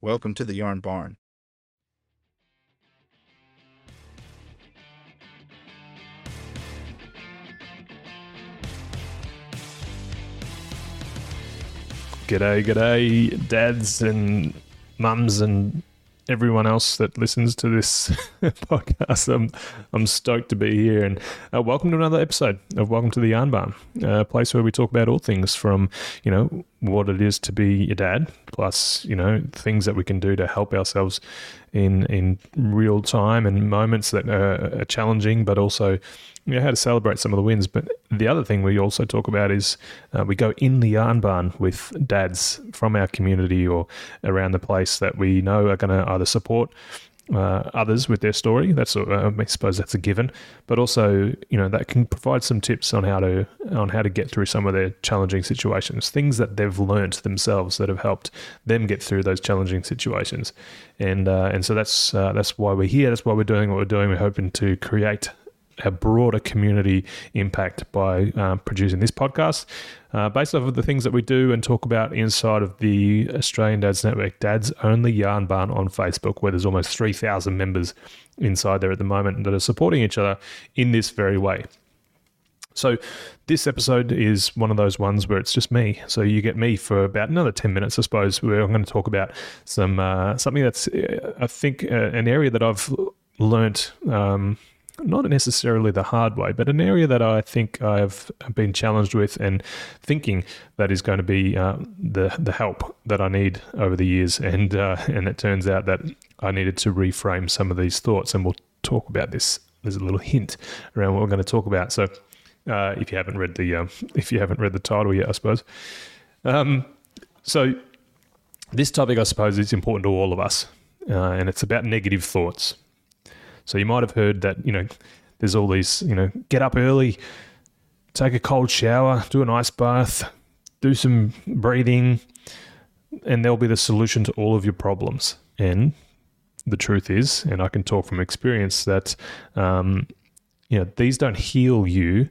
Welcome to the Yarn Barn. G'day, g'day, dads and mums and everyone else that listens to this podcast. I'm, I'm stoked to be here and uh, welcome to another episode of Welcome to the Yarn Barn, a place where we talk about all things from, you know, what it is to be a dad, plus, you know, things that we can do to help ourselves in, in real time and moments that are, are challenging, but also you know, how to celebrate some of the wins. But the other thing we also talk about is uh, we go in the yarn barn with dads from our community or around the place that we know are going to either support uh, others with their story. That's uh, I suppose that's a given, but also you know that can provide some tips on how to on how to get through some of their challenging situations, things that they've learned themselves that have helped them get through those challenging situations, and uh, and so that's uh, that's why we're here. That's why we're doing what we're doing. We're hoping to create a broader community impact by uh, producing this podcast uh, based off of the things that we do and talk about inside of the Australian Dads Network, Dads Only Yarn Barn on Facebook, where there's almost 3,000 members inside there at the moment that are supporting each other in this very way. So, this episode is one of those ones where it's just me. So you get me for about another ten minutes, I suppose. Where I'm going to talk about some uh, something that's, uh, I think, uh, an area that I've learnt um, not necessarily the hard way, but an area that I think I've been challenged with and thinking that is going to be uh, the the help that I need over the years. And uh, and it turns out that I needed to reframe some of these thoughts, and we'll talk about this. There's a little hint around what we're going to talk about. So uh, if you haven't read the um, if you haven't read the title yet, I suppose. Um, so this topic, I suppose, is important to all of us, uh, and it's about negative thoughts. So you might have heard that, you know, there's all these, you know, get up early, take a cold shower, do an ice bath, do some breathing, and there'll be the solution to all of your problems. And the truth is, and I can talk from experience, that, um, you know, these don't heal you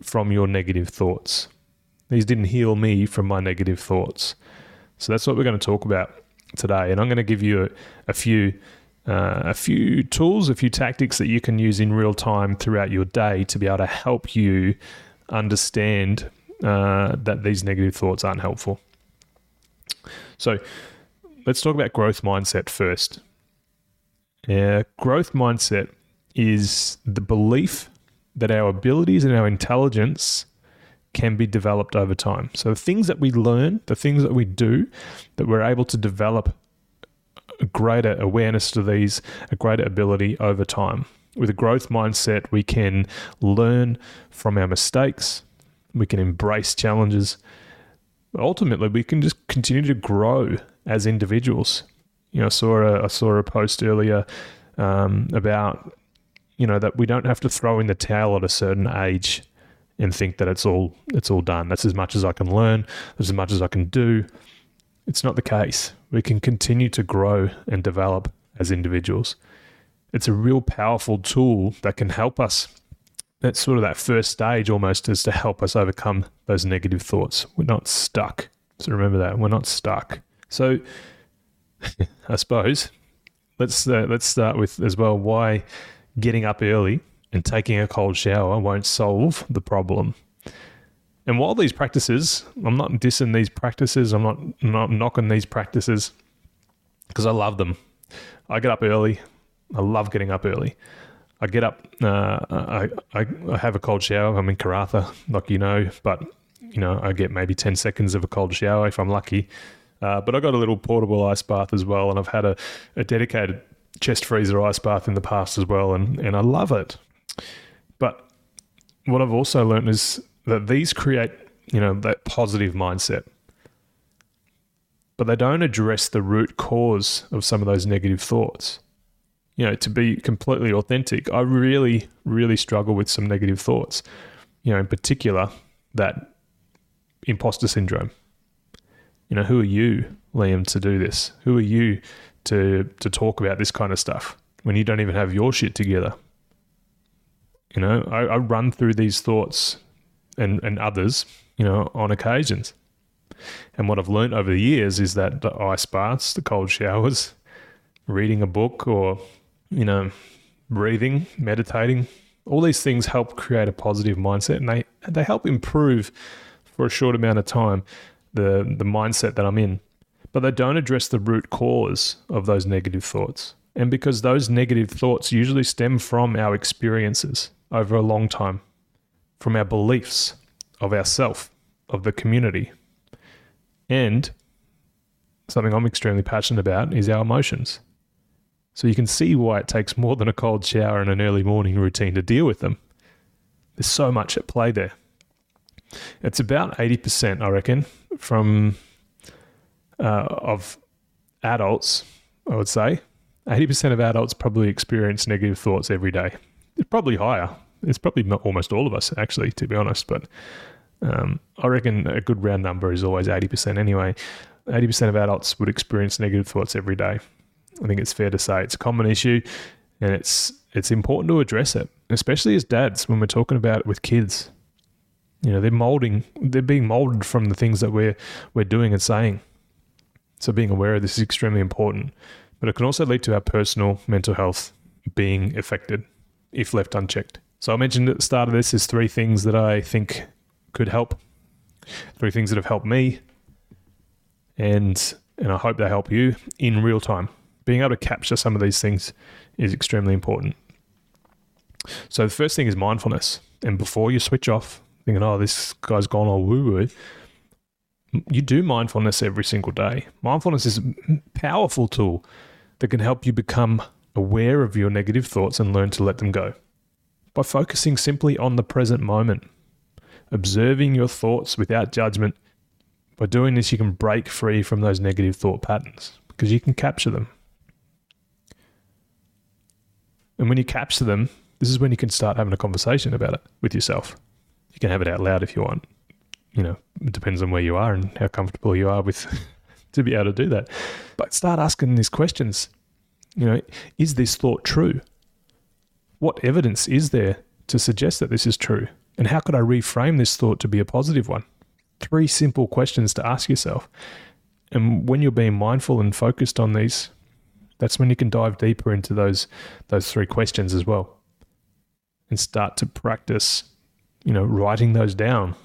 from your negative thoughts. These didn't heal me from my negative thoughts. So that's what we're going to talk about today. And I'm going to give you a, a few uh, a few tools, a few tactics that you can use in real time throughout your day to be able to help you understand uh, that these negative thoughts aren't helpful. So, let's talk about growth mindset first. Uh, growth mindset is the belief that our abilities and our intelligence can be developed over time. So, things that we learn, the things that we do, that we're able to develop a greater awareness to these, a greater ability over time. With a growth mindset, we can learn from our mistakes, we can embrace challenges. Ultimately, we can just continue to grow as individuals. You know, I saw a, I saw a post earlier um, about you know that we don't have to throw in the towel at a certain age and think that it's all it's all done. That's as much as I can learn. That's as much as I can do. It's not the case. We can continue to grow and develop as individuals. It's a real powerful tool that can help us. That's sort of that first stage almost is to help us overcome those negative thoughts. We're not stuck. So remember that we're not stuck. So I suppose let's uh, let's start with as well why getting up early and taking a cold shower won't solve the problem. And while these practices, I'm not dissing these practices, I'm not, not knocking these practices because I love them. I get up early. I love getting up early. I get up, uh, I, I, I have a cold shower. I'm in Karratha, like you know, but you know, I get maybe 10 seconds of a cold shower if I'm lucky. Uh, but I got a little portable ice bath as well, and I've had a, a dedicated chest freezer ice bath in the past as well, and, and I love it. But what I've also learned is that these create, you know, that positive mindset. But they don't address the root cause of some of those negative thoughts. You know, to be completely authentic, I really, really struggle with some negative thoughts. You know, in particular, that imposter syndrome. You know, who are you, Liam, to do this? Who are you to to talk about this kind of stuff when you don't even have your shit together? You know, I, I run through these thoughts and, and others, you know, on occasions. And what I've learned over the years is that the ice baths, the cold showers, reading a book, or, you know, breathing, meditating, all these things help create a positive mindset and they, they help improve for a short amount of time the, the mindset that I'm in. But they don't address the root cause of those negative thoughts. And because those negative thoughts usually stem from our experiences over a long time, from our beliefs of ourself, of the community, and something I'm extremely passionate about is our emotions. So you can see why it takes more than a cold shower and an early morning routine to deal with them. There's so much at play there. It's about 80%, I reckon, from uh, of adults, I would say. 80% of adults probably experience negative thoughts every day. It's probably higher. It's probably almost all of us, actually, to be honest. But um, I reckon a good round number is always 80% anyway. 80% of adults would experience negative thoughts every day. I think it's fair to say it's a common issue and it's it's important to address it, especially as dads when we're talking about it with kids. You know, they're molding they're being molded from the things that we're we're doing and saying. So being aware of this is extremely important. But it can also lead to our personal mental health being affected if left unchecked. So I mentioned at the start of this is three things that I think could help. Three things that have helped me and and I hope they help you in real time being able to capture some of these things is extremely important. So the first thing is mindfulness. And before you switch off, thinking, oh, this guy's gone all woo woo, you do mindfulness every single day. Mindfulness is a powerful tool that can help you become aware of your negative thoughts and learn to let them go. By focusing simply on the present moment, observing your thoughts without judgment, by doing this, you can break free from those negative thought patterns because you can capture them. And when you capture them, this is when you can start having a conversation about it with yourself. You can have it out loud if you want. You know, it depends on where you are and how comfortable you are with to be able to do that. But start asking these questions. You know, is this thought true? What evidence is there to suggest that this is true? And how could I reframe this thought to be a positive one? Three simple questions to ask yourself. And when you're being mindful and focused on these, that's when you can dive deeper into those those three questions as well and start to practice you know writing those down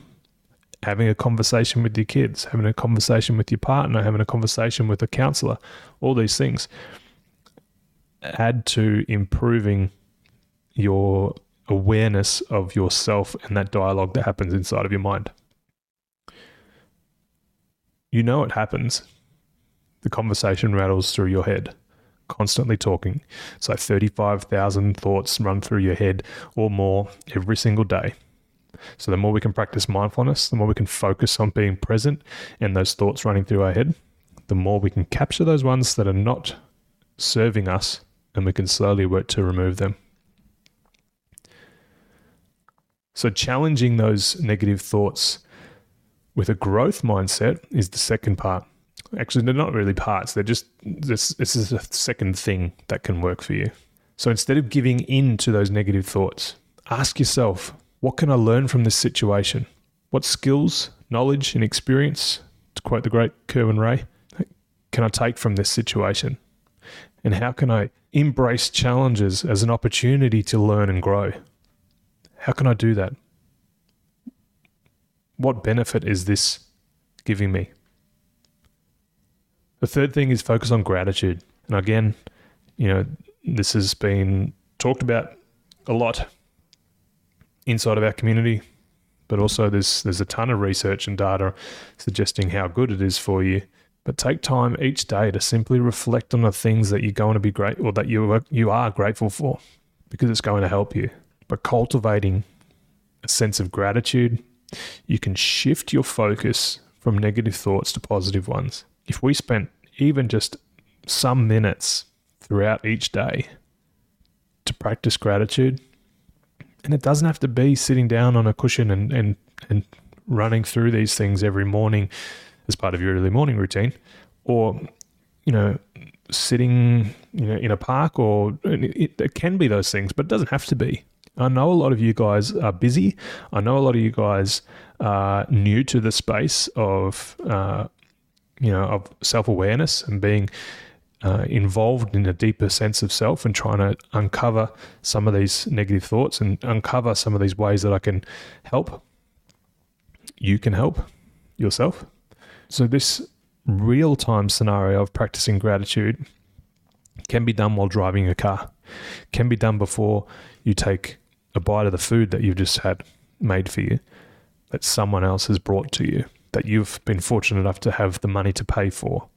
having a conversation with your kids having a conversation with your partner having a conversation with a counselor all these things add to improving your awareness of yourself and that dialogue that happens inside of your mind you know it happens the conversation rattles through your head constantly talking. So 35,000 thoughts run through your head or more every single day. So the more we can practice mindfulness, the more we can focus on being present and those thoughts running through our head, the more we can capture those ones that are not serving us and we can slowly work to remove them. So challenging those negative thoughts with a growth mindset is the second part. Actually, they're not really parts. They're just this. This is a second thing that can work for you. So instead of giving in to those negative thoughts, ask yourself, what can I learn from this situation? What skills, knowledge, and experience, to quote the great Kerwin Rae, can I take from this situation? And how can I embrace challenges as an opportunity to learn and grow? How can I do that? What benefit is this giving me? The third thing is focus on gratitude. And again, you know, this has been talked about a lot inside of our community, but also there's there's a ton of research and data suggesting how good it is for you. But take time each day to simply reflect on the things that you're going to be or that you you are grateful for, because it's going to help you. But cultivating a sense of gratitude, you can shift your focus from negative thoughts to positive ones. If we spent even just some minutes throughout each day to practice gratitude, and it doesn't have to be sitting down on a cushion and, and, and running through these things every morning as part of your early morning routine, or, you know, sitting you know in a park or it, it, can be those things but it doesn't have to be I know a lot of you guys are busy. I know a lot of you guys are new to the space of, uh, you know, of self awareness and being uh, involved in a deeper sense of self and trying to uncover some of these negative thoughts and uncover some of these ways that I can help. You can help yourself. So, this real time scenario of practicing gratitude can be done while driving a car, can be done before you take a bite of the food that you've just had made for you, that someone else has brought to you, that you've been fortunate enough to have the money to pay for,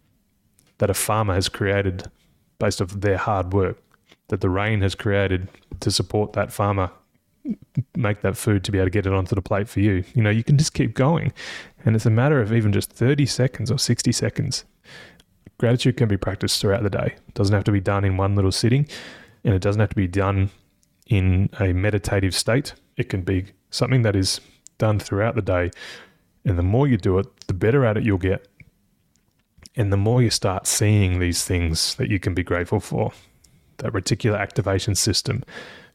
that a farmer has created based off their hard work, that the rain has created to support that farmer make that food to be able to get it onto the plate for you. You know, you can just keep going. And it's a matter of even just 30 seconds or 60 seconds. Gratitude can be practiced throughout the day. It doesn't have to be done in one little sitting and it doesn't have to be done in a meditative state. It can be something that is done throughout the day. And the more you do it, the better at it you'll get. And the more you start seeing these things that you can be grateful for, that reticular activation system.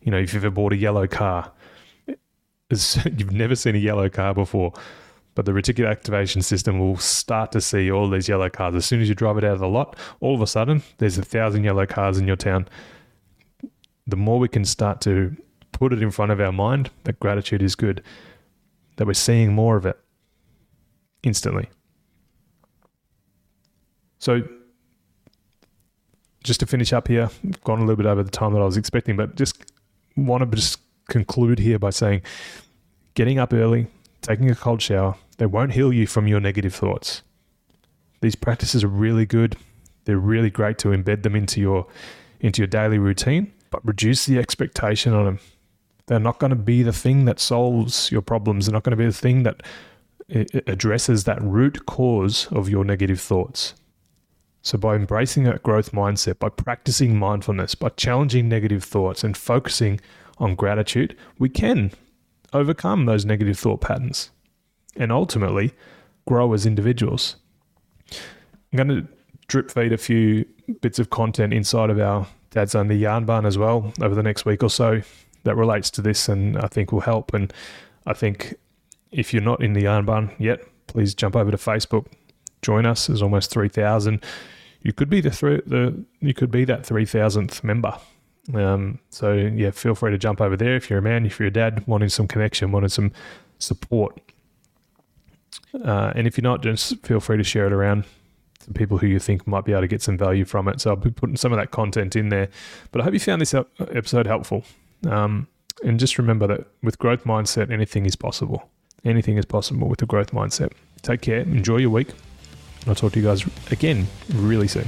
You know, if you've ever bought a yellow car, you've never seen a yellow car before, but the reticular activation system will start to see all these yellow cars. As soon as you drive it out of the lot, all of a sudden, there's a thousand yellow cars in your town the more we can start to put it in front of our mind that gratitude is good, that we're seeing more of it instantly. So, just to finish up here, I've gone a little bit over the time that I was expecting, but just want to just conclude here by saying getting up early, taking a cold shower, they won't heal you from your negative thoughts. These practices are really good. They're really great to embed them into your into your daily routine but reduce the expectation on them. They're not going to be the thing that solves your problems. They're not going to be the thing that eh, eh, addresses that root cause of your negative thoughts. So, by embracing that growth mindset, by practicing mindfulness, by challenging negative thoughts and focusing on gratitude, we can overcome those negative thought patterns and ultimately grow as individuals. I'm going to drip feed a few bits of content inside of our Dad's on the yarn barn as well over the next week or so that relates to this and I think will help. And I think if you're not in the yarn barn yet, please jump over to Facebook, join us. There's almost three thousand. You could be the, th- the you could be that three thousandth member. Um, so yeah, feel free to jump over there if you're a man, if you're a dad, wanting some connection, wanting some support. Uh, and if you're not, just feel free to share it around people who you think might be able to get some value from it. So I'll be putting some of that content in there. But I hope you found this episode helpful. Um, and just remember that with growth mindset, anything is possible. Anything is possible with a growth mindset. Take care. Enjoy your week. I'll talk to you guys again really soon.